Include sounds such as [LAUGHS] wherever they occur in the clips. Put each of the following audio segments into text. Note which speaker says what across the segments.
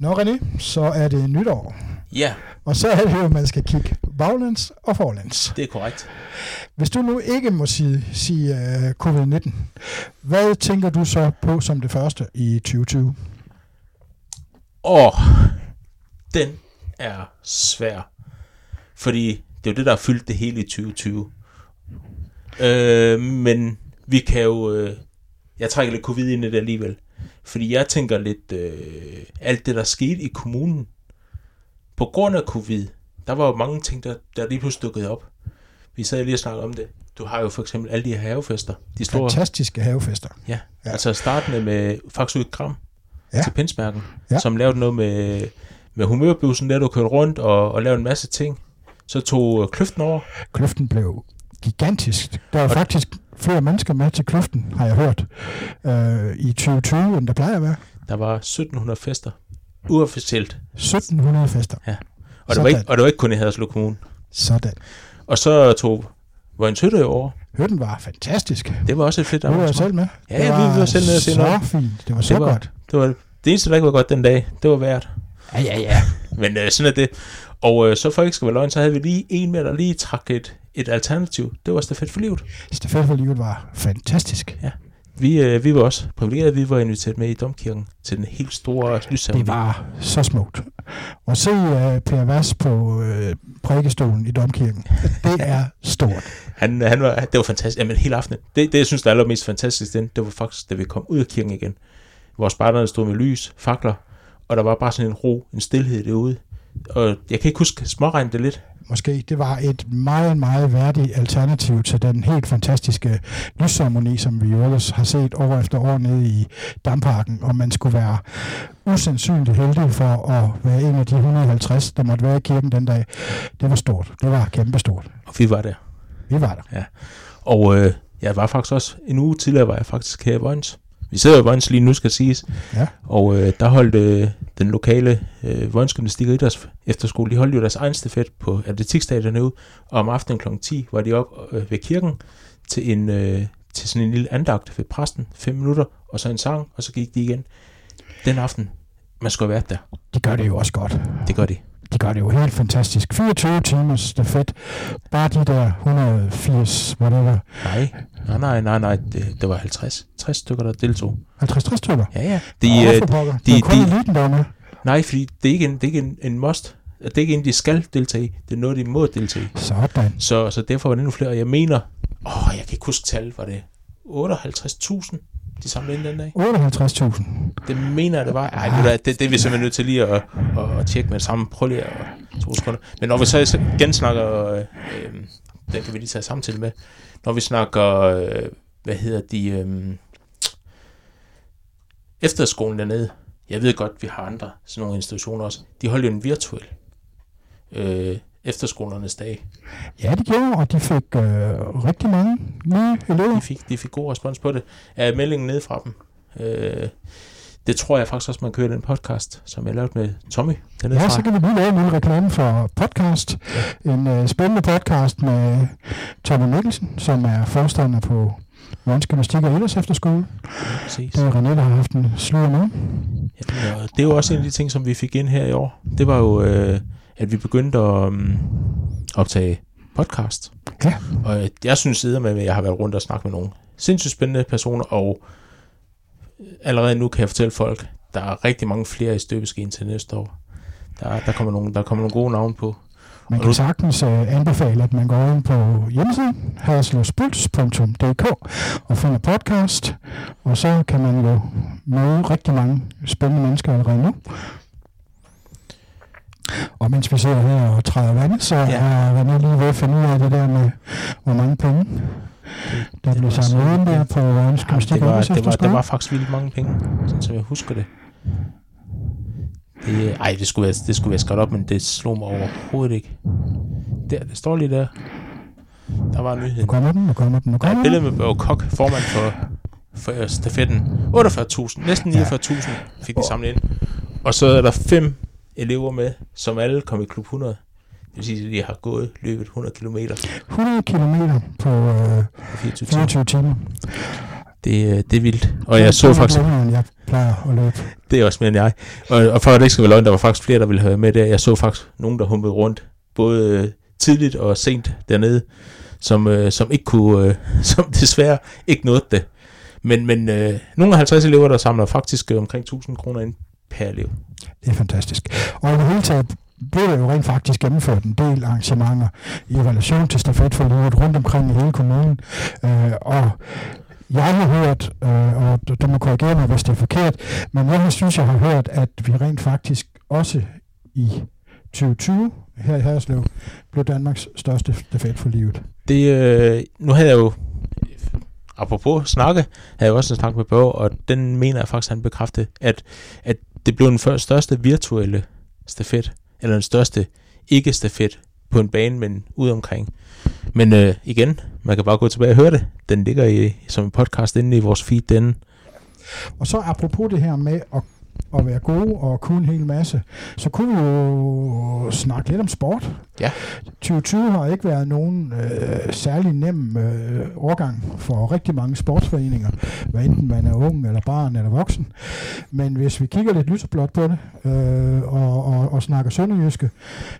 Speaker 1: Nå René, så er det nytår.
Speaker 2: Ja,
Speaker 1: Og så er det jo, at man skal kigge baglæns og forlæns.
Speaker 2: det er korrekt.
Speaker 1: Hvis du nu ikke må sige, sige uh, covid-19, hvad tænker du så på som det første i 2020?
Speaker 2: Åh, den er svær. Fordi det er jo det, der har fyldt det hele i 2020. Øh, men vi kan jo... Øh, jeg trækker lidt covid ind i det alligevel. Fordi jeg tænker lidt... Øh, alt det, der skete i kommunen. På grund af covid, der var jo mange ting, der, der lige pludselig dukkede op. Vi sad lige og snakkede om det. Du har jo for eksempel alle de her havefester. De store,
Speaker 1: Fantastiske havefester.
Speaker 2: Ja, ja. altså startende med faktisk ud Gram
Speaker 1: Ja.
Speaker 2: til Pinsmærken,
Speaker 1: Ja.
Speaker 2: som lavede noget med, med humørblusen, der du kørte rundt og, og lavede en masse ting. Så tog øh, kløften over.
Speaker 1: Kløften blev gigantisk. Der var faktisk flere mennesker med til kløften, har jeg hørt, øh, i 2020, end der plejer at være.
Speaker 2: Der var 1700 fester, uofficielt.
Speaker 1: 1700 fester.
Speaker 2: Og det, var ikke, og det var ikke kun i Haderslev Kommune.
Speaker 1: Sådan.
Speaker 2: Og så tog Vojens Hytte over.
Speaker 1: Hørten var fantastisk.
Speaker 2: Det var også et fedt
Speaker 1: Du var
Speaker 2: arrangement.
Speaker 1: selv med.
Speaker 2: Ja,
Speaker 1: det
Speaker 2: ja, vi var selv nede og se
Speaker 1: så
Speaker 2: noget.
Speaker 1: fint. Det var så
Speaker 2: Det var-
Speaker 1: godt.
Speaker 2: Det var det eneste, der ikke var godt den dag. Det var værd.
Speaker 1: Ja, ja, ja.
Speaker 2: Men øh, sådan er det. Og øh, så for ikke skal være løgn, så havde vi lige en med, der lige trak et, et alternativ. Det var stafet for livet.
Speaker 1: Stafet for livet var fantastisk.
Speaker 2: Vi, øh, vi var også privilegerede, vi var inviteret med i Domkirken til den helt store lysceremoni.
Speaker 1: Det var så smukt. Og se uh, Per Vass på uh, prædikestolen i Domkirken. Det [LAUGHS] er stort.
Speaker 2: Han, han var, det var fantastisk. Jamen hele aftenen. Det, det jeg synes, der er allermest fantastisk, den, det var faktisk, da vi kom ud af kirken igen. Hvor spejderne stod med lys, fakler, og der var bare sådan en ro, en stillhed derude. Og jeg kan ikke huske, småregnede det lidt.
Speaker 1: Måske det var et meget, meget værdigt alternativ til den helt fantastiske lysceremoni, som vi jo ellers har set år efter år nede i Damparken, og man skulle være usandsynligt heldig for at være en af de 150, der måtte være i kirken den dag. Det var stort. Det var kæmpestort.
Speaker 2: Og vi var der.
Speaker 1: Vi var der.
Speaker 2: Og øh, jeg var faktisk også, en uge tidligere var jeg faktisk her i Vojens. Vi sidder i Vojens lige nu, skal siges.
Speaker 1: Ja.
Speaker 2: Og øh, der holdt øh, den lokale øh, Vojens Gymnastik og Idræts Efterskole, de holdt jo deres egen stafet på atletikstadion ude. Og om aftenen kl. 10 var de op øh, ved kirken til, en, øh, til sådan en lille andagt ved præsten. Fem minutter, og så en sang, og så gik de igen. Den aften, man skulle have været der.
Speaker 1: De gør det jo også godt.
Speaker 2: Det gør de.
Speaker 1: De gør det jo helt fantastisk. 24 timers stafet. Bare de der 180, whatever,
Speaker 2: Nej, nej, nej, nej, nej. Det, det var 50. 60 stykker, der deltog.
Speaker 1: 50-60 stykker.
Speaker 2: Ja, ja.
Speaker 1: De,
Speaker 2: De,
Speaker 1: oh,
Speaker 2: øh, de-
Speaker 1: kun
Speaker 2: de-
Speaker 1: eliten, der med.
Speaker 2: Nej, fordi det er ikke en, det er ikke en, en must. Det er ikke en, de skal deltage i. Det er noget, de må deltage i.
Speaker 1: Sådan.
Speaker 2: Så, så derfor var det endnu flere. Og jeg mener, åh, jeg kan ikke huske tal, var det 58.000, de samlede ind den dag?
Speaker 1: 58.000.
Speaker 2: Det mener jeg, det var. Ej, det, det, det er vi simpelthen nødt til lige at, at, at tjekke med det samme. Prøv lige at to sekunder. Men når vi så igen snakker, øh, den kan vi lige tage samtidig med. Når vi snakker, øh, hvad hedder de, øh, efterskolen dernede. Jeg ved godt, vi har andre sådan nogle institutioner også. De holdt jo en virtuel øh, efterskolernes dag.
Speaker 1: Ja, de gjorde, og de fik øh, rigtig mange nye elever.
Speaker 2: De fik, de fik god respons på det. Er meldingen ned fra dem? Øh, det tror jeg faktisk også, man kører den podcast, som jeg lavede med Tommy dernede
Speaker 1: Ja,
Speaker 2: fra.
Speaker 1: så kan vi lige lave en lille reklame for podcast. En øh, spændende podcast med Tommy Mikkelsen, som er forstander på Jørgens Gymnastik og Ellers Efterskole.
Speaker 2: Præcis.
Speaker 1: Det er René, der har haft en slur med.
Speaker 2: Og det er jo også en af de ting, som vi fik ind her i år. Det var jo, øh, at vi begyndte at um, optage podcast.
Speaker 1: Ja.
Speaker 2: Og øh, jeg synes med, at jeg har været rundt og snakket med nogle sindssygt spændende personer, og øh, allerede nu kan jeg fortælle folk, der er rigtig mange flere i støbeskeen til næste år. Der, der, kommer nogle, der kommer nogle gode navne på.
Speaker 1: Man kan sagtens øh, anbefale, at man går ind på hjemmesiden hadersleuspuls.dk og finder podcast, og så kan man jo møde rigtig mange spændende mennesker allerede nu. Og mens vi sidder her og træder vand, så
Speaker 2: ja.
Speaker 1: er René lige ved at finde ud af det der med, hvor mange penge, der
Speaker 2: det
Speaker 1: blev samlet ind der på
Speaker 2: Jamen,
Speaker 1: Gymnastik
Speaker 2: det, var, det, var, det var faktisk vildt mange penge, sådan som jeg husker det. det ej, det skulle, være, det skulle være skrevet op, men det slog mig overhovedet ikke. Der, det står lige der. Der var nyheden.
Speaker 1: Nu kommer den, nu kommer den, nu
Speaker 2: Der er
Speaker 1: kommer
Speaker 2: et
Speaker 1: den.
Speaker 2: billede med Børge Kok, formand for, for stafetten. 48.000, næsten 49.000 fik de samlet ind. Og så er der fem elever med, som alle kom i klub 100. Det vil sige, at de har gået løbet 100 km
Speaker 1: 100 km på øh,
Speaker 2: på 24 timer.
Speaker 1: 24 timer.
Speaker 2: Det, øh, det er vildt. Og jeg så faktisk...
Speaker 1: Længere, jeg plejer at løbe.
Speaker 2: Det er også mere end jeg. Og, og for at det ikke skal være løgn, der var faktisk flere, der ville have med der. Jeg så faktisk nogen, der humpede rundt, både øh, tidligt og sent dernede, som, øh, som ikke kunne, øh, [LAUGHS] som desværre ikke nåede det. Men, men øh, nogle af 50 elever, der samler faktisk øh, omkring 1000 kroner ind per elev.
Speaker 1: Det er fantastisk. Og i det hele taget blev der jo rent faktisk gennemført en del arrangementer i relation til stafetforløbet rundt omkring i hele kommunen. Øh, og jeg har hørt, øh, og du, du må korrigere mig, hvis det er forkert, men jeg synes, jeg har hørt, at vi rent faktisk også i 2020 her i Haderslev blev Danmarks største stafet for livet.
Speaker 2: Det, øh, nu havde jeg jo, apropos snakke, havde jeg også en snak med Børge, og den mener jeg faktisk, han bekræftede, at, at det blev den første, største virtuelle stafet, eller den største ikke-stafet på en bane, men ude omkring. Men øh, igen, man kan bare gå tilbage og høre det. Den ligger i, som en podcast inde i vores feed. Den.
Speaker 1: Og så apropos det her med at at være gode og kunne en hel masse, så kunne vi jo snakke lidt om sport.
Speaker 2: Ja.
Speaker 1: 2020 har ikke været nogen øh, særlig nem øh, overgang for rigtig mange sportsforeninger, hvad enten man er ung eller barn eller voksen. Men hvis vi kigger lidt lyseblåt på det øh, og, og, og snakker sønderjyske,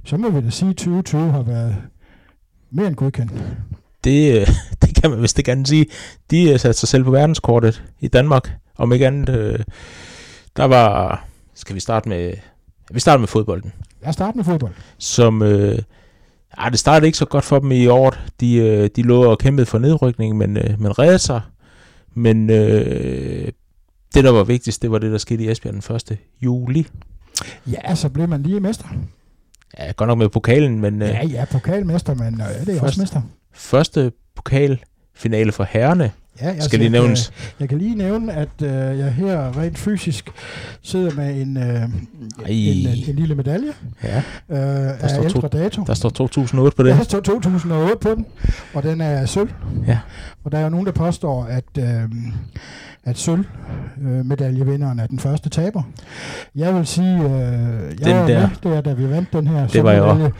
Speaker 1: så må vi da sige, at 2020 har været mere end godkendt.
Speaker 2: Det, [LAUGHS] det kan man vist ikke andet sige. De har sat sig selv på verdenskortet i Danmark, om ikke andet... Øh der var, skal vi starte med, vi starter med fodbolden.
Speaker 1: Jeg starter med fodbold.
Speaker 2: Som, øh, ja, det startede ikke så godt for dem i år. De, øh, de lå og kæmpede for nedrykning, men, øh, men redde sig. Men øh, det, der var vigtigst, det var det, der skete i Esbjerg den 1. juli.
Speaker 1: Ja, så blev man lige mester.
Speaker 2: Ja, godt nok med pokalen, men...
Speaker 1: Øh, ja, ja, pokalmester, men øh, det er første, også mester.
Speaker 2: Første pokalfinale for herrene
Speaker 1: Ja, jeg
Speaker 2: skal lige nævnes.
Speaker 1: Jeg, jeg kan lige nævne, at øh, jeg her rent fysisk sidder med en, øh, en, en, en lille medalje
Speaker 2: ja.
Speaker 1: øh, der af ældre to, dato.
Speaker 2: Der står 2008 på den.
Speaker 1: Der står 2008 på den, og den er sølv.
Speaker 2: Ja.
Speaker 1: Og der er jo nogen, der påstår, at, øh, at sølv øh, er den første taber. Jeg vil sige, øh, jeg den var der, med der, da vi vandt den her
Speaker 2: også.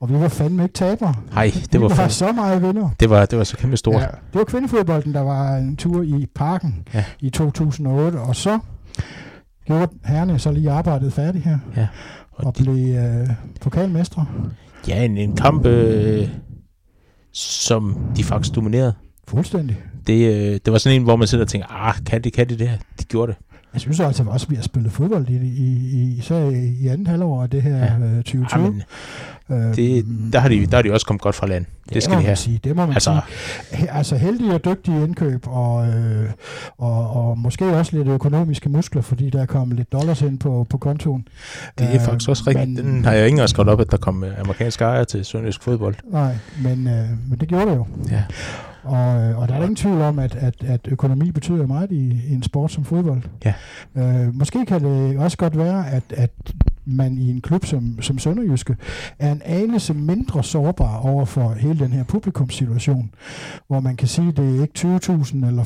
Speaker 1: Og vi var fandme ikke tabere.
Speaker 2: Nej, det var,
Speaker 1: var så meget vinder.
Speaker 2: Det var, det var så kæmpe stort. Ja,
Speaker 1: det var kvindefodbolden, der var en tur i parken ja. i 2008, og så gjorde herrene så lige arbejdet færdigt her,
Speaker 2: ja.
Speaker 1: og, og de, blev øh, pokalmestre.
Speaker 2: Ja, en, en kamp, øh, som de faktisk dominerede.
Speaker 1: Fuldstændig.
Speaker 2: Det, øh, det var sådan en, hvor man sidder og tænker, ah, kan de, kan de det her? De gjorde det.
Speaker 1: Jeg synes altså også, at vi har spillet fodbold i, i, i, især i anden halvår af det her ja. øh, 2020. Ja, men,
Speaker 2: øh, det, der, har de, der har de også kommet godt fra land. Det, det skal de have.
Speaker 1: Sige, det må man altså, sige. Altså heldige og dygtige indkøb, og, øh, og, og måske også lidt økonomiske muskler, fordi der er kommet lidt dollars ind på, på kontoen.
Speaker 2: Det er øh, faktisk også rigtigt. Men, Den har jeg ikke engang skrevet op, at der kom amerikanske ejere til sønderjysk fodbold.
Speaker 1: Nej, men, øh, men det gjorde det jo.
Speaker 2: Ja.
Speaker 1: Og, øh, og der er ingen tvivl om, at, at, at økonomi betyder meget i, i en sport som fodbold.
Speaker 2: Ja.
Speaker 1: Øh, måske kan det også godt være, at, at man i en klub som, som Sønderjyske er en anelse mindre sårbar over for hele den her publikumssituation, hvor man kan sige, at det er ikke 20.000 eller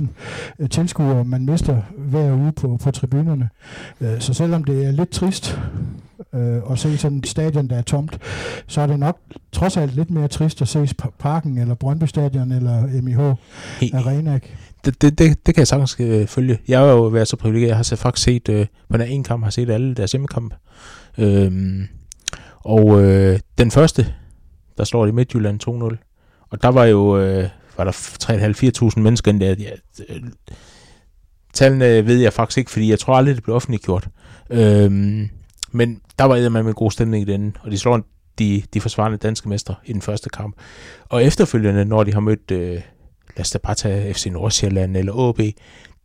Speaker 1: 40.000 øh, tilskuere, man mister hver uge på, på tribunerne. Øh, så selvom det er lidt trist øh, at se sådan et stadion, der er tomt, så er det nok trods alt lidt mere trist at se Parken eller Brøndby Stadion eller MIH Arena.
Speaker 2: Det, det, det, det kan jeg sagtens øh, følge. Jeg har jo været så privilegeret, jeg har så faktisk set, øh, på den ene kamp, har set alle deres hjemmekampe. Øhm, og øh, den første, der slår de Midtjylland 2-0. Og der var jo, øh, var der 3.500-4.000 mennesker der. Ja, øh, tallene ved jeg faktisk ikke, fordi jeg tror aldrig, det blev offentliggjort. Øhm, men der var man med god stemning i den, og de slår de, de forsvarende danske mestre i den første kamp. Og efterfølgende, når de har mødt, øh, lad os da bare tage FC Nordsjælland eller AB,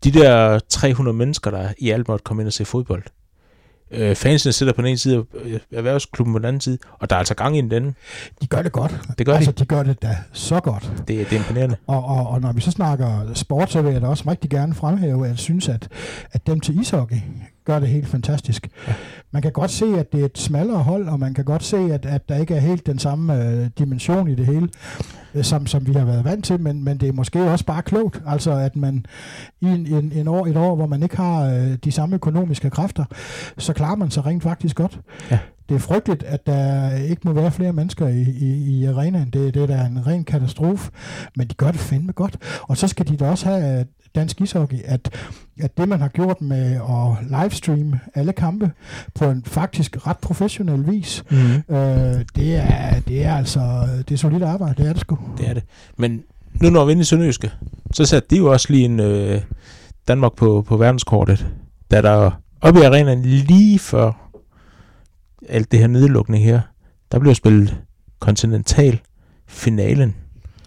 Speaker 2: de der 300 mennesker, der i alt måtte komme ind og se fodbold, øh, fansene sidder på den ene side, og øh, erhvervsklubben på den anden side, og der er altså gang i den.
Speaker 1: De gør det godt.
Speaker 2: Det gør
Speaker 1: altså,
Speaker 2: de.
Speaker 1: de gør det da så godt.
Speaker 2: Det, det er imponerende.
Speaker 1: Og, og, og når vi så snakker sport, så vil jeg da også rigtig gerne fremhæve, at jeg synes, at, at dem til ishockey gør det helt fantastisk. Ja. Man kan godt se, at det er et smallere hold, og man kan godt se, at, at der ikke er helt den samme øh, dimension i det hele, øh, som, som vi har været vant til, men, men det er måske også bare klogt, altså at man i en, en, en år, et år, hvor man ikke har øh, de samme økonomiske kræfter, så klarer man sig rent faktisk godt.
Speaker 2: Ja.
Speaker 1: Det er frygteligt, at der ikke må være flere mennesker i, i, i arenaen. Det, det er da en ren katastrofe, men de gør det fandme godt. Og så skal de da også have dansk ishockey, at, at det, man har gjort med at livestream alle kampe på en faktisk ret professionel vis,
Speaker 2: Mm.
Speaker 1: øh, det, er, det er altså det er solidt arbejde, det er det sgu.
Speaker 2: Det er det. Men nu når vi inde i Sønderjyske, så satte de jo også lige en øh, Danmark på, på verdenskortet, da der oppe i arenaen lige før alt det her nedlukning her, der blev spillet kontinental finalen,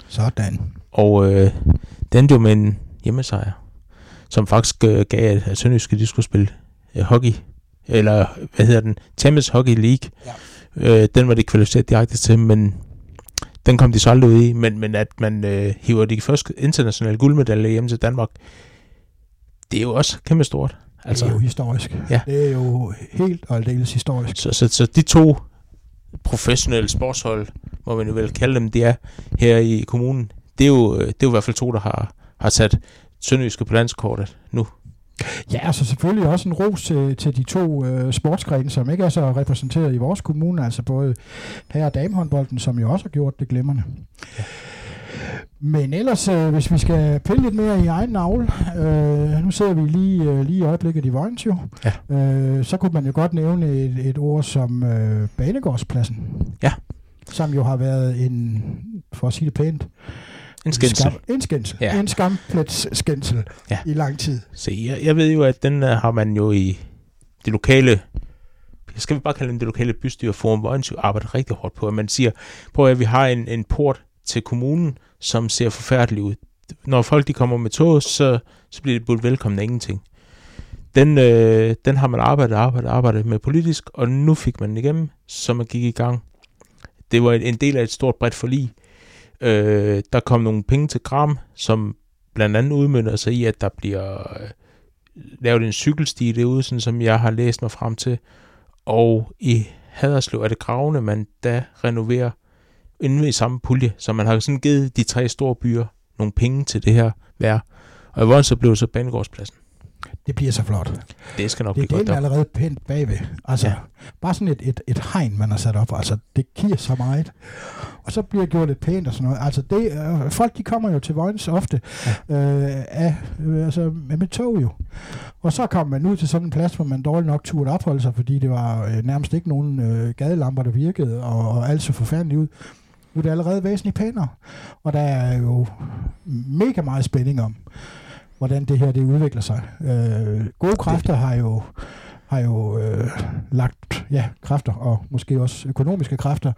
Speaker 1: Sådan.
Speaker 2: og øh, den jo med en hjemmesejr, som faktisk øh, gav, at, Sønderjyske de skulle spille øh, hockey, eller hvad hedder den, Champions Hockey League. Ja. Øh, den var de kvalificeret direkte til, men den kom de så aldrig ud i. Men, men at man øh, hiver de første internationale guldmedaljer hjem til Danmark, det er jo også kæmpe stort.
Speaker 1: Altså, det er jo historisk.
Speaker 2: Ja.
Speaker 1: Det er jo helt og aldeles historisk.
Speaker 2: Så, så, så de to professionelle sportshold, må man jo vel kalde dem, de er her i kommunen, det er jo, øh, det er jo i hvert fald to, der har, har sat Sønderjyske på landskortet nu.
Speaker 1: Ja, altså selvfølgelig også en ros til, til de to øh, sportsgrene, som ikke er så repræsenteret i vores kommune, altså både her og damehåndbolden, som jo også har gjort det glimrende. Ja. Men ellers, øh, hvis vi skal pille lidt mere i egen navl, øh, nu sidder vi lige, øh, lige i øjeblikket i Vojens jo,
Speaker 2: Ja.
Speaker 1: øh, så kunne man jo godt nævne et, et ord som øh, Banegårdspladsen.
Speaker 2: Ja.
Speaker 1: Som jo har været en, for at sige det pænt,
Speaker 2: En skændsel.
Speaker 1: skam, en skændsel.
Speaker 2: Ja.
Speaker 1: En skampletsskændsel
Speaker 2: Ja.
Speaker 1: i lang tid.
Speaker 2: Så jeg, jeg ved jo, at den uh, har man jo i det lokale, skal vi bare kalde den det lokale bystyreforum, hvor man jo arbejder rigtig hårdt på, at man siger, på at vi har en, en port til kommunen, som ser forfærdelig ud. Når folk de kommer med tog, så, så bliver det budt velkommen af ingenting. Den, øh, den har man arbejdet, arbejdet, arbejdet med politisk, og nu fik man den igennem, så man gik i gang. Det var en, en del af et stort bredt forlig. Øh, der kom nogle penge til Gram, som blandt andet udmynder sig i, at der bliver øh, lavet en cykelsti derude, sådan som jeg har læst mig frem til. Og i Haderslev er det gravene, man da renoverer inden i samme pulje. Så man har sådan givet de tre store byer nogle penge til det her vær. Og i Vojens så blev det så Banegårdspladsen.
Speaker 1: Det bliver så flot.
Speaker 2: Det skal nok
Speaker 1: Det
Speaker 2: blive
Speaker 1: er
Speaker 2: godt.
Speaker 1: den
Speaker 2: op.
Speaker 1: allerede pænt bagved. Altså,
Speaker 2: Ja.
Speaker 1: bare sådan et, et, et hegn, man har sat op. Altså, det giver så meget. Og så bliver det gjort lidt pænt og sådan noget. Altså, det, øh, folk de kommer jo til Vojens ofte ja. øh, af, øh, altså, med, med tog jo. Og så kommer man ud til sådan en plads, hvor man dårligt nok turde opholde sig, fordi det var øh, nærmest ikke nogen øh, gadelamper, der virkede, og, og alt så forfærdeligt ud. Nu er det allerede væsentligt pænere. Og der er jo mega meget spænding om, hvordan det her det udvikler sig. Øh, gode kræfter har jo har jo øh, lagt ja, kræfter, og måske også økonomiske kræfter,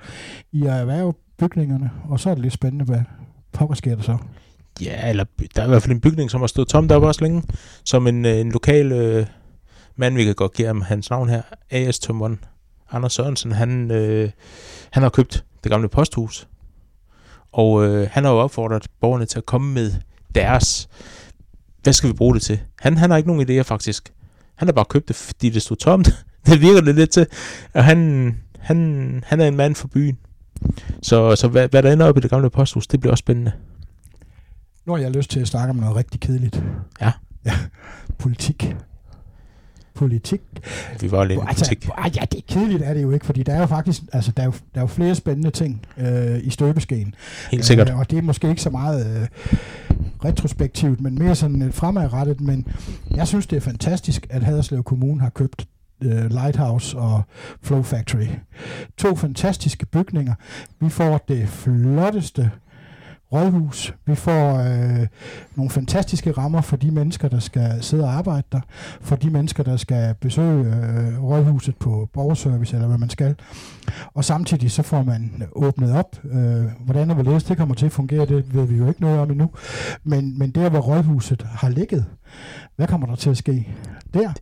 Speaker 1: i at erhverve bygningerne, og så er det lidt spændende, hvad pokker sker der så.
Speaker 2: Ja, eller der er i hvert fald en bygning, som har stået tom deroppe også længe, som en, øh, en lokal øh, mand, vi kan godt give ham hans navn her, A.S. Tømmeren, Anders Sørensen, han, øh, han har købt det gamle posthus, og øh, han har jo opfordret borgerne til at komme med deres, hvad skal vi bruge det til? Han, han har ikke nogen idéer faktisk. Han har bare købt det, fordi det stod tomt. [LAUGHS] det virker det lidt til. Og han, han, han er en mand for byen. Så, så hvad, hvad der ender op i det gamle posthus, det bliver også spændende.
Speaker 1: Nu har jeg lyst til at snakke om noget rigtig kedeligt.
Speaker 2: Ja.
Speaker 1: Ja, politik. Politik.
Speaker 2: Vi var lidt i
Speaker 1: Altså,
Speaker 2: politik.
Speaker 1: ej, ja, det er kedeligt er det jo ikke, fordi der er jo faktisk, altså der er jo, der er jo flere spændende ting øh, i støbeskeen.
Speaker 2: Helt sikkert.
Speaker 1: Øh, og det er måske ikke så meget øh, retrospektivt, men mere sådan øh, fremadrettet. Men jeg synes, det er fantastisk, at Haderslev Kommune har købt øh, Lighthouse og Flow Factory. To fantastiske bygninger. Vi får det flotteste rådhus. Vi får øh, nogle fantastiske rammer for de mennesker, der skal sidde og arbejde der, for de mennesker, der skal besøge øh, rådhuset på borgerservice, eller hvad man skal. Og samtidig så får man åbnet op. Øh, hvordan og hvorledes det kommer til at fungere, det ved vi jo ikke noget om endnu. Men, men der, hvor rådhuset har ligget, hvad kommer der til at ske der?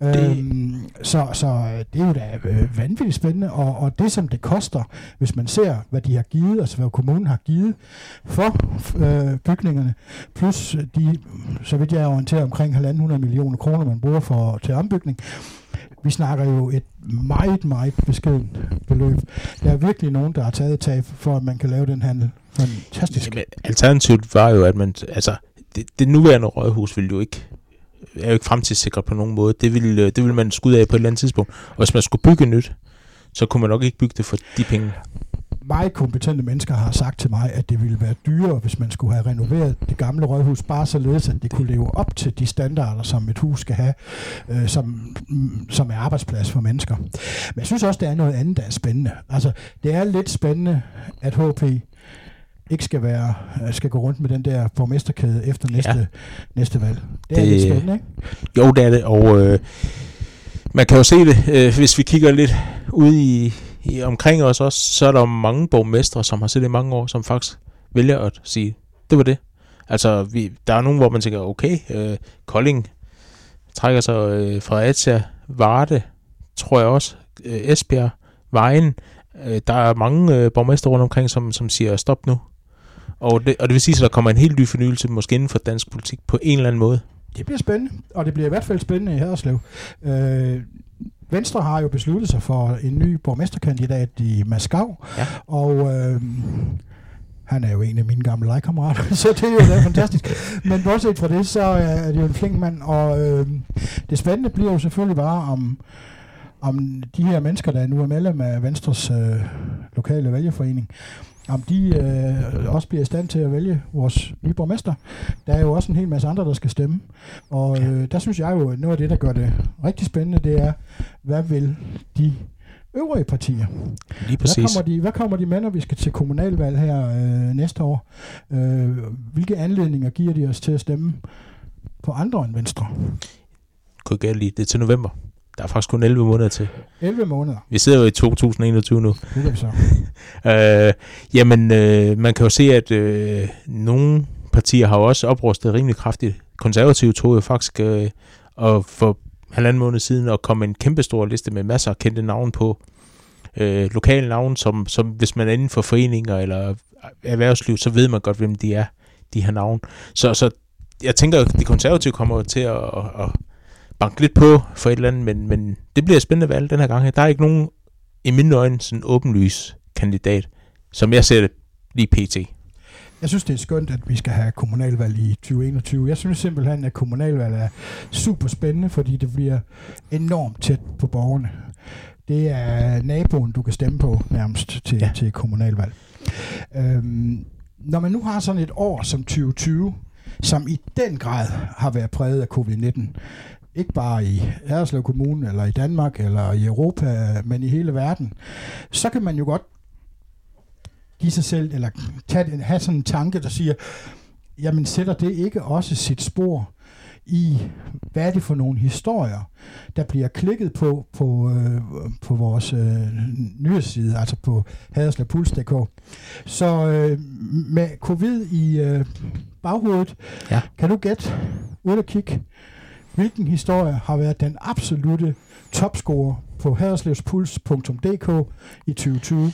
Speaker 2: Det-
Speaker 1: Øhm, så, så øh, det er jo da øh, vanvittigt spændende, og, og det som det koster, hvis man ser, hvad de har givet, altså hvad kommunen har givet for øh, bygningerne, plus de, så vidt jeg er orienteret, omkring 1.500 millioner kroner, man bruger for, til ombygning. Vi snakker jo et meget, meget beskedent beløb. Der er virkelig nogen, der har taget et tab for, at man kan lave den handel. Fantastisk.
Speaker 2: Jamen, alternativet var jo, at man, altså, det, det nuværende rådhus vil jo ikke, er jo ikke fremtidssikret på nogen måde. Det ville, øh, det ville man skud af på et eller andet tidspunkt. Og hvis man skulle bygge nyt, så kunne man nok ikke bygge det for de penge.
Speaker 1: meget kompetente mennesker har sagt til mig, at det ville være dyrere, hvis man skulle have renoveret det gamle rådhus, bare således, at det kunne leve op til de standarder, som et hus skal have, øh, som, mm, som er arbejdsplads for mennesker. Men jeg synes også, der er noget andet, der er spændende. Altså, det er lidt spændende, at HP ikke skal være øh, skal gå rundt med den der borgmesterkæde efter næste, ja. næste valg. Det er det, lidt spændende, ikke?
Speaker 2: Jo, det er det, og øh, man kan jo se det, øh, hvis vi kigger lidt ud i, i omkring os også, så er der mange borgmestre, som har siddet i mange år, som faktisk vælger at sige, det var det. Altså, vi, der er nogen, hvor man tænker, okay, øh, Kolding trækker sig øh, fra Atia, Varde, tror jeg også, øh, Esbjerg, Vejen. Øh, der er mange øh, borgmester rundt omkring, som, som siger, stop nu. Og det, og det vil sige, at der kommer en helt ny fornyelse, måske inden for dansk politik, på en eller anden måde.
Speaker 1: Det bliver spændende, og det bliver i hvert fald spændende i Haderslev. Øh, Venstre har jo besluttet sig for en ny borgmesterkandidat i Maskav, ja. og øh, han er jo en af mine gamle legekammerater, [LAUGHS] så det er jo da fantastisk. Men bortset fra det, så er det jo en flink mand, og øh, det spændende bliver jo selvfølgelig bare om, om de her mennesker, der nu er medlem af Venstres øh, lokale vælgerforening, om de øh, også bliver i stand til at vælge vores nye borgmester. Der er jo også en hel masse andre, der skal stemme. Og øh, der synes jeg jo, at noget af det, der gør det rigtig spændende, det er, hvad vil de øvrige partier.
Speaker 2: Lige præcis.
Speaker 1: Hvad kommer de, hvad kommer de med, når vi skal til kommunalvalg her øh, næste år? Øh, hvilke anledninger giver de os til at stemme på andre end Venstre?
Speaker 2: Kunne jeg lige det til november. Der er faktisk kun 11 måneder til.
Speaker 1: 11 måneder?
Speaker 2: Vi sidder jo i 2021 nu.
Speaker 1: Det så. [LAUGHS]
Speaker 2: øh, jamen, øh, man kan jo se, at øh, nogle partier har også oprustet rimelig kraftigt. Konservative tog jo faktisk øh, og for halvanden måned siden at komme en kæmpestor liste med masser af kendte navne på. Øh, lokale navne, som, som hvis man er inden for foreninger eller erhvervsliv, så ved man godt, hvem de er, de her navne. Så, så jeg tænker, at de konservative kommer til at, at, at banke lidt på for et eller andet, men, men det bliver et spændende valg den her gang. Der er ikke nogen, i mine øjne, sådan åbenlys kandidat, som jeg ser det lige pt.
Speaker 1: Jeg synes, det er skønt, at vi skal have kommunalvalg i 2021. Jeg synes simpelthen, at kommunalvalg er super spændende, fordi det bliver enormt tæt på borgerne. Det er naboen, du kan stemme på nærmest til, ja. til kommunalvalg. Øhm, når man nu har sådan et år som 2020, som i den grad har været præget af covid-19, ikke bare i Haderslev Kommune, eller i Danmark, eller i Europa, men i hele verden, så kan man jo godt give sig selv, eller tage, have sådan en tanke, der siger, jamen sætter det ikke også sit spor i, hvad er det for nogle historier, der bliver klikket på på, øh, på vores øh, nyhedsside, altså på haderslepuls.dk. Så øh, med covid i øh, baghovedet, ja. kan du gætte, uden at kigge, hvilken historie har været den absolute topscorer på haderslevspuls.dk i 2020?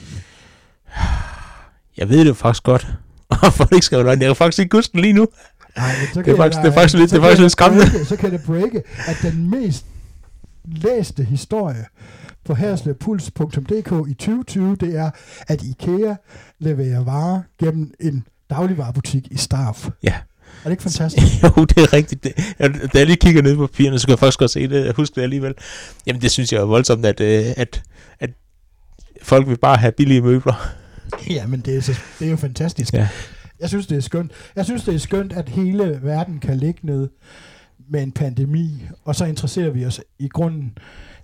Speaker 2: Jeg ved det faktisk godt. [LAUGHS] Og for ikke skal jeg kan faktisk ikke huske den lige nu.
Speaker 1: Nej, så
Speaker 2: det er faktisk, det er faktisk lidt, det er faktisk lidt skræmmende.
Speaker 1: Så kan det breake, at den mest læste historie på herslevpuls.dk i 2020, det er, at IKEA leverer varer gennem en dagligvarerbutik i Starf.
Speaker 2: Ja.
Speaker 1: Er det ikke fantastisk? [LAUGHS]
Speaker 2: jo, det er rigtigt. Det, jeg, da jeg lige kigger ned på papirerne, så kan jeg faktisk godt se det. Jeg husker det alligevel. Jamen, det synes jeg er voldsomt, at, øh, at, at folk vil bare have billige møbler. [LAUGHS]
Speaker 1: Ja, men det er, så, det er jo fantastisk. Ja. Jeg synes, det er skønt. Jeg synes, det er skønt, at hele verden kan ligge ned med en pandemi, og så interesserer vi os i grunden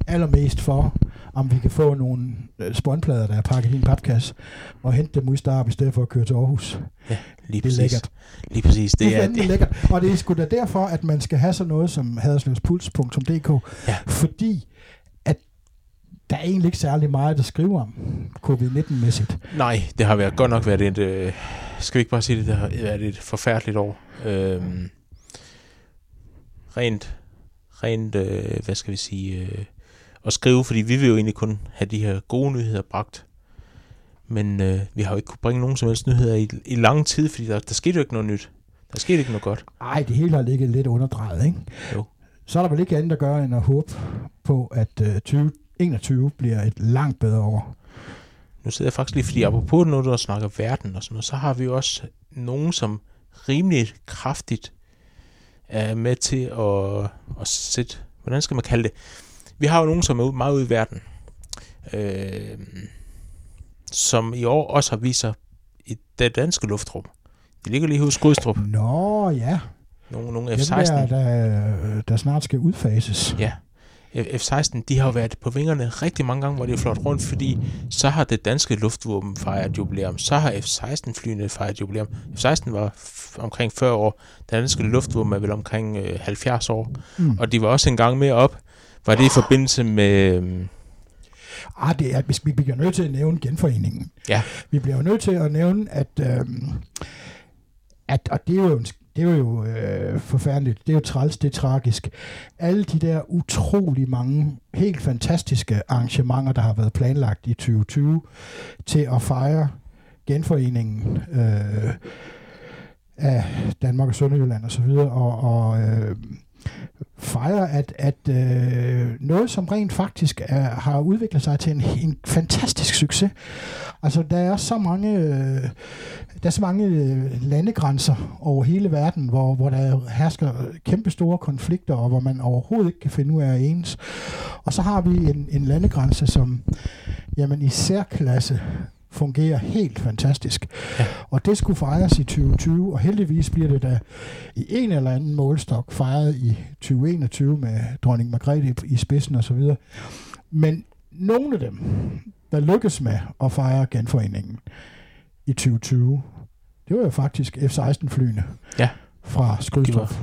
Speaker 1: allermest for, om vi kan få nogle øh, spåndplader, der er pakket i en papkasse, og hente dem ud i Starp, i stedet for at køre til Aarhus.
Speaker 2: Ja, lige
Speaker 1: det er
Speaker 2: præcis.
Speaker 1: lækkert.
Speaker 2: Lige præcis. Det,
Speaker 1: Det er, det lækkert. Og det er sgu da derfor, at man skal have sådan noget som haderslevspuls.dk,
Speaker 2: Ja.
Speaker 1: fordi at der er egentlig ikke særlig meget at skrive om covid-19-mæssigt.
Speaker 2: nej, det har været, godt nok været et... Øh, skal vi ikke bare sige det, det har været et forfærdeligt år. Øhm, rent, rent, øh, hvad skal vi sige, øh, at skrive, fordi vi vil jo egentlig kun have de her gode nyheder bragt. Men øh, vi har jo ikke kunne bringe nogen som helst nyheder i, i lang tid, fordi der, der skete jo ikke noget nyt. Der skete ikke noget godt.
Speaker 1: Ej, det hele har ligget lidt underdrejet, ikke?
Speaker 2: Jo.
Speaker 1: Så er der vel ikke andet at gøre, end at håbe på, at øh, 2021 bliver et langt bedre år.
Speaker 2: Nu sidder jeg faktisk lige, fordi apropos nu, der snakker verden og sådan noget, så har vi jo også nogen, som rimelig kraftigt er med til at, at sætte, hvordan skal man kalde det? Vi har jo nogen, som er meget ude i verden. Øh, som i år også har vist sig i det danske luftrum. De ligger lige hos Godstrup.
Speaker 1: Nå, ja.
Speaker 2: Nogle, nogle
Speaker 1: Dem
Speaker 2: F-16.
Speaker 1: der, der, der snart skal udfases.
Speaker 2: Ja. F-16, de har jo været på vingerne rigtig mange gange, hvor de er flot rundt, fordi så har det danske luftvåben fejret jubilæum. Så har F-16-flyene fejret jubilæum. F-16 var omkring 40 år. Det danske luftvåben er vel omkring øh, 70 år.
Speaker 1: Mm.
Speaker 2: Og de var også en gang mere op. Var det i forbindelse med... Øh,
Speaker 1: Ah, det er, at vi, bliver nødt til at nævne genforeningen.
Speaker 2: Ja.
Speaker 1: Vi bliver jo nødt til at nævne, at, øhm, at og det er jo, en- det er jo øh, forfærdeligt, det er jo træls, det er tragisk. Alle de der utrolig mange, helt fantastiske arrangementer, der har været planlagt i 2020 til at fejre genforeningen øh, af Danmark og Sønderjylland osv., og, og, og øh, fejrer, at, at øh, noget, som rent faktisk er, har udviklet sig til en, en fantastisk succes. Altså, der er så mange, øh, der er så mange øh, landegrænser over hele verden, hvor, hvor der hersker kæmpe store konflikter, og hvor man overhovedet ikke kan finde ud af ens. Og så har vi en, en landegrænse, som jamen, i særklasse fungerer helt fantastisk.
Speaker 2: Ja.
Speaker 1: Og det skulle fejres i 2020, og heldigvis bliver det da i en eller anden målstok fejret i 2021 med dronning Margrethe i spidsen osv. Men nogle af dem, der lykkes med at fejre genforeningen i 2020, det var jo faktisk F-16-flyene
Speaker 2: Ja.
Speaker 1: fra Skrydstrup.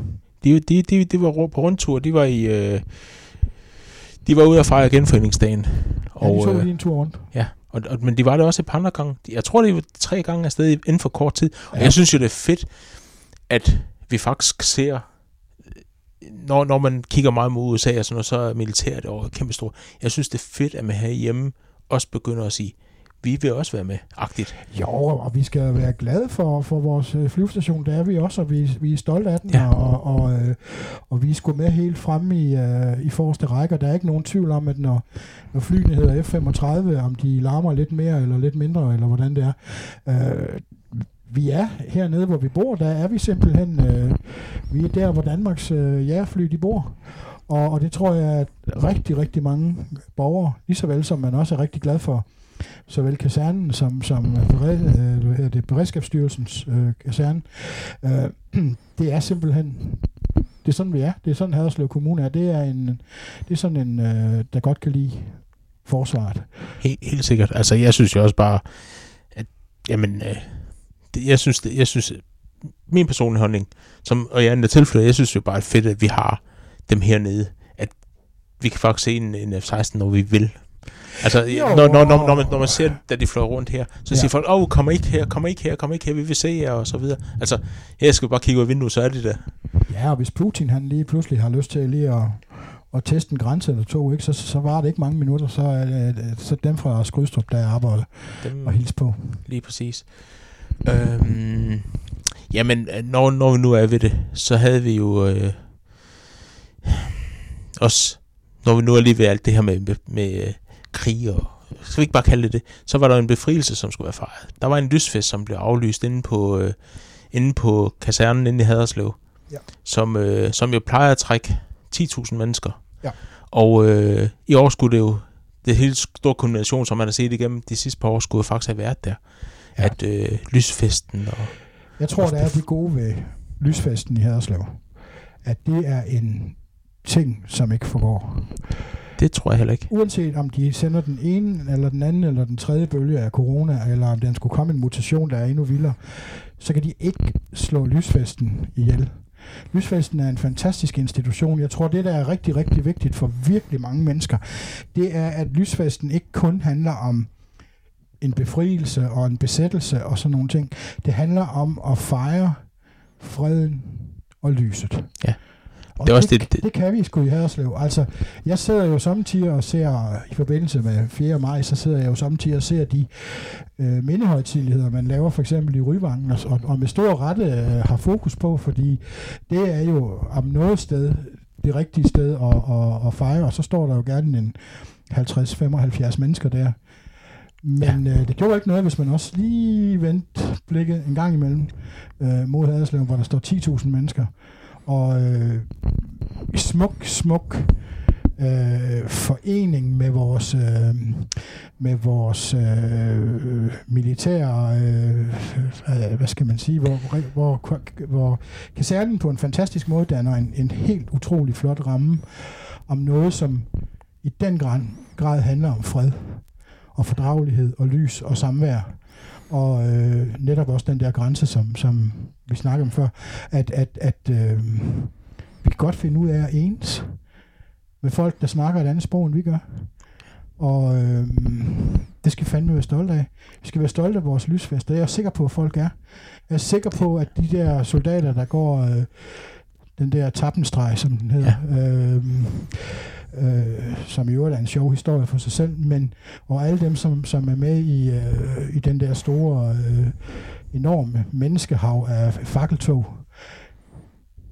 Speaker 2: de, de, de, de var på rundtur. De var i... Øh, de var ude at fejre genforeningsdagen.
Speaker 1: Ja, de
Speaker 2: Og,
Speaker 1: tog
Speaker 2: øh,
Speaker 1: lige en tur rundt.
Speaker 2: Ja, og, og, men de var det også et par andre gange. Jeg tror, det var tre gange afsted inden for kort tid. Og
Speaker 1: Ja.
Speaker 2: jeg synes jo, det er fedt, at vi faktisk ser, når, når man kigger meget mod USA og sådan noget, så er militæret over kæmpe stort. Jeg synes, det er fedt, at man herhjemme også begynder at sige, vi vil også være med, agtigt.
Speaker 1: Jo, og vi skal være glade for, for vores øh, flyvestation, det er vi også, og vi, vi er stolte af den,
Speaker 2: Ja.
Speaker 1: og, og, øh, og vi er sgu med helt fremme i, øh, i forreste række, og der er ikke nogen tvivl om, at når, når flyene hedder F-35, om de larmer lidt mere eller lidt mindre, eller hvordan det er. Øh, vi er hernede, hvor vi bor, der er vi simpelthen, øh, vi er der, hvor Danmarks øh, jægerfly, de bor. Og, og det tror jeg, at rigtig, rigtig mange borgere, lige så vel som man også er rigtig glad for såvel kasernen som, som øh, bered, øh, det, Beredskabsstyrelsens øh, kaserne. Øh, [CLEARS THROAT] det er simpelthen, det er sådan vi er. Det er sådan Haderslev Kommune er. Det er, en, det er sådan en, øh, der godt kan lide forsvaret.
Speaker 2: Helt, helt sikkert. Altså, jeg synes jo også bare, at, jamen, øh, det, jeg synes, det, jeg synes, øh, min personlige holdning, som, og jeg er endda tilflytter, jeg synes jo bare, at fedt, at vi har dem hernede, at vi kan faktisk se en, en F-16, når vi vil. Altså,
Speaker 1: Jo.
Speaker 2: når, når, når, når, man, når man ser, da de fløj rundt her, så
Speaker 1: Ja.
Speaker 2: siger folk, åh, oh, kommer ikke her, kommer ikke her, kommer ikke her, vi vil se jer, og så videre. Altså, her skal vi bare kigge ud af vinduet, så er det der.
Speaker 1: Ja, og hvis Putin han lige pludselig har lyst til lige at, at teste en grænse eller to, ikke, så, så var det ikke mange minutter, så er det, så dem fra Skrydstrup, der arbejder
Speaker 2: Dem,
Speaker 1: og hils på.
Speaker 2: Lige præcis. Øhm, jamen, når, når vi nu er ved det, så havde vi jo øh, også, når vi nu er lige ved alt det her med, med, med øh, krig og skal vi ikke bare kalde det det, så var der en befrielse, som skulle være fejret. Der var en lysfest, som blev aflyst inde på, øh, inde på kasernen inde i Haderslev,
Speaker 1: Ja.
Speaker 2: som, øh, som jo plejer at trække 10.000 mennesker.
Speaker 1: Ja.
Speaker 2: Og øh, i år skulle det jo, det hele store kombination, som man har set igennem de sidste par år, skulle faktisk have været der.
Speaker 1: Ja.
Speaker 2: Ja. At øh, lysfesten og...
Speaker 1: Jeg tror, det er det gode ved lysfesten i Haderslev, at det er en ting, som ikke forgår.
Speaker 2: Det tror jeg heller ikke.
Speaker 1: Uanset om de sender den ene, eller den anden, eller den tredje bølge af corona, eller om den skulle komme en mutation, der er endnu vildere, så kan de ikke slå lysfesten ihjel. Lysfesten er en fantastisk institution. Jeg tror, det, der er rigtig, rigtig vigtigt for virkelig mange mennesker, det er, at lysfesten ikke kun handler om en befrielse og en besættelse og sådan nogle ting. Det handler om at fejre freden og lyset.
Speaker 2: Ja.
Speaker 1: Og
Speaker 2: Det er også
Speaker 1: det,
Speaker 2: det-
Speaker 1: det, kan vi sgu i Haderslev. Altså, jeg sidder jo samtidig og ser, i forbindelse med 4. maj, så sidder jeg jo samtidig og ser de øh, mindehøjtidligheder, man laver for eksempel i Ryvangen, og, og- og med stor rette øh, har fokus på, fordi det er jo om noget sted det rigtige sted at, at, at fejre, og så står der jo gerne en 50-75 mennesker der. Men ja. øh, det gjorde ikke noget, hvis man også lige vendte blikket en gang imellem øh, mod Haderslev, hvor der står 10.000 mennesker. Og øh, smuk, smuk øh, forening med vores øh, med vores øh, militære øh, øh, hvad skal man sige hvor, hvor, hvor kasernen på en fantastisk måde danner en, en helt utrolig flot ramme om noget som i den grad, grad handler om fred og fordragelighed og lys og samvær. Og øh, netop også den der grænse, som, som vi snakkede om før, at, at, at øh, vi kan godt finde ud af at ens med folk, der snakker et andet sprog, end vi gør. Og øh, det skal vi fandme være stolte af. Vi skal være stolte af vores lysfester. Jeg er sikker på, at folk er. Jeg er sikker på, at de der soldater, der går øh, den der tappenstreg, som den hedder, ja. øh, øh, som i øvrigt er en sjov historie for sig selv, men og alle dem, som, som er med i, øh, i den der store, øh, enorme menneskehav af fakkeltog,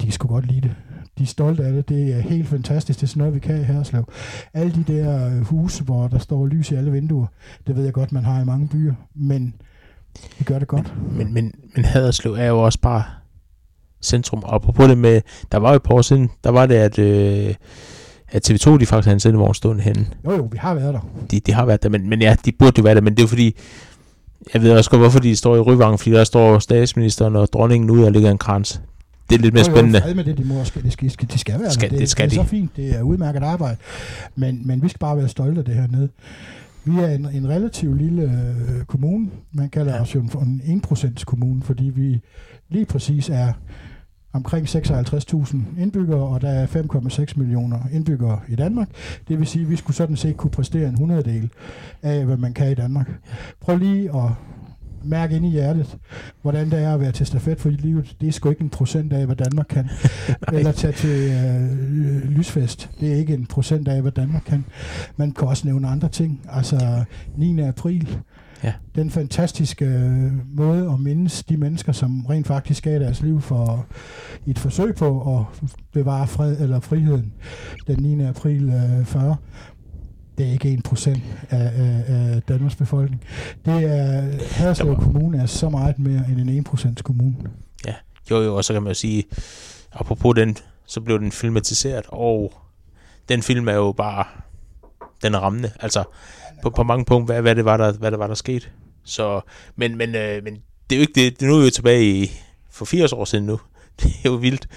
Speaker 1: de kan sgu godt lide det. De er stolte af det. Det er helt fantastisk. Det er sådan noget, vi kan i Herslev. Alle de der øh, huse, hvor der står lys i alle vinduer, det ved jeg godt, man har i mange byer, men vi gør det godt.
Speaker 2: Men, men, men, men Haderslev er jo også bare centrum. Og på det med, der var jo et par år siden, der var det, at øh, at TV2 de faktisk har en sendevogn stående henne.
Speaker 1: Jo jo, vi har været der.
Speaker 2: De, de har været der, men, men ja, de burde jo være der, men det er jo fordi, jeg ved også godt, hvorfor de står i Ryvangen, fordi der står statsministeren og dronningen ud og ligger en krans. Det er lidt mere spændende.
Speaker 1: Jo, med det, de, må, skal, de, skal, de skal være
Speaker 2: skal. Det, det skal
Speaker 1: det er
Speaker 2: de.
Speaker 1: så fint, det er udmærket arbejde. Men, men vi skal bare være stolte af det her nede. Vi er en, en relativt lille øh, kommune. Man kalder ja. os jo en, en 1% kommune, fordi vi lige præcis er omkring 56.000 indbyggere, og der er 5,6 millioner indbyggere i Danmark. Det vil sige, at vi skulle sådan set kunne præstere en hundreddel af, hvad man kan i Danmark. Prøv lige at mærke ind i hjertet, hvordan det er at være til stafet for livet. Det er sgu ikke en procent af, hvad Danmark kan. [LAUGHS] Eller tage til øh, lysfest. Det er ikke en procent af, hvad Danmark kan. Man kan også nævne andre ting. Altså 9. april Ja. Den fantastiske øh, måde at mindes de mennesker, som rent faktisk gav deres liv for et forsøg på at bevare fred eller friheden den 9. april øh, 40 det er ikke en procent af, af, af Danmarks befolkning. Det er, Haderslev Kommune er så meget mere end en 1% kommune.
Speaker 2: Ja, jo jo, og så kan man jo sige, apropos den, så blev den filmatiseret, og den film er jo bare, den rammende. Altså, på, på mange punkter, hvad, hvad, det var, der, hvad det var, der skete. Så, men, men, øh, men det er jo ikke det. Nu er vi jo tilbage i, for 80 år siden nu. [LAUGHS] Det er jo vildt.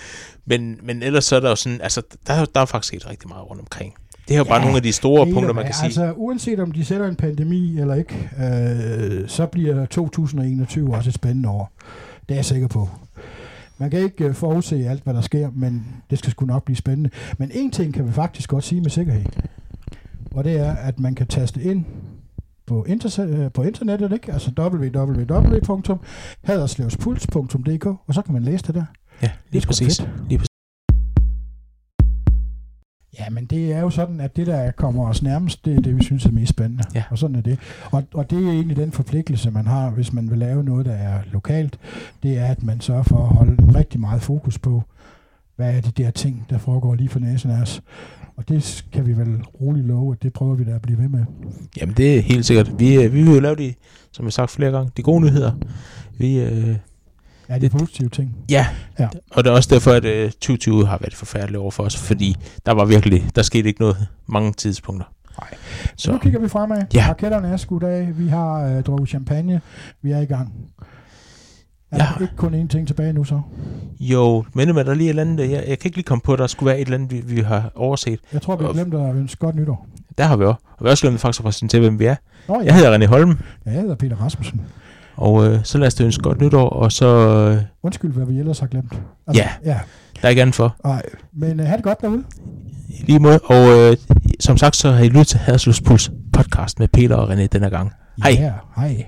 Speaker 2: Men, men ellers så er der jo sådan, altså, der, der er faktisk sket rigtig meget rundt omkring. Det er jo ja, bare nogle af de store punkter, man kan sige.
Speaker 1: Altså, uanset om de sætter en pandemi eller ikke, øh, så bliver 2021 også et spændende år. Det er jeg sikker på. Man kan ikke øh, forudse alt, hvad der sker, men det skal sgu nok blive spændende. Men en ting kan vi faktisk godt sige med sikkerhed og det er, at man kan taste ind på, inter- øh, på internettet, ikke? altså www.haderslevspuls.dk, og så kan man læse det der.
Speaker 2: Ja, lige præcis. Lige præcis.
Speaker 1: Ja, men det er jo sådan, at det, der kommer os nærmest, det er det, vi synes er mest spændende. Ja. Og sådan er det. Og, og det er egentlig den forpligtelse, man har, hvis man vil lave noget, der er lokalt. Det er, at man sørger for at holde rigtig meget fokus på, hvad er de der ting, der foregår lige for næsen af os. Og det kan vi vel roligt love, at det prøver vi da at blive ved med.
Speaker 2: Jamen det er helt sikkert. Vi, øh, vi vil jo lave de, som jeg har sagt flere gange, de gode nyheder. Vi, øh,
Speaker 1: ja, de positive ting.
Speaker 2: Ja, ja, og det er også derfor, at øh, 2020 har været forfærdeligt over for os, fordi der var virkelig, der skete ikke noget mange tidspunkter.
Speaker 1: Nej. Så, så nu kigger vi fremad. Ja. Raketterne er skudt af. Vi har øh, drukket champagne. Vi er i gang. Er ja. der ikke kun én ting tilbage nu så?
Speaker 2: Jo, men der er lige et eller andet, jeg, jeg kan ikke lige komme på, at der skulle være et eller andet, vi, vi har overset.
Speaker 1: Jeg tror, vi har glemt at ønske godt nytår.
Speaker 2: Der har vi også. Og vi har også glemt faktisk at præsentere, hvem vi er. Nå, ja. Jeg hedder René Holm.
Speaker 1: Ja, jeg hedder Peter Rasmussen.
Speaker 2: Og øh, så lad os ønske godt nytår, og så... Øh,
Speaker 1: Undskyld, hvad vi ellers har glemt.
Speaker 2: Altså, ja, ja, der er ikke andet for.
Speaker 1: Nej, men øh, have det godt derude.
Speaker 2: I lige måde, og øh, som sagt, så har I lyttet til Hadersluds Puls podcast med Peter og René denne gang.
Speaker 1: Hej. Ja, hej.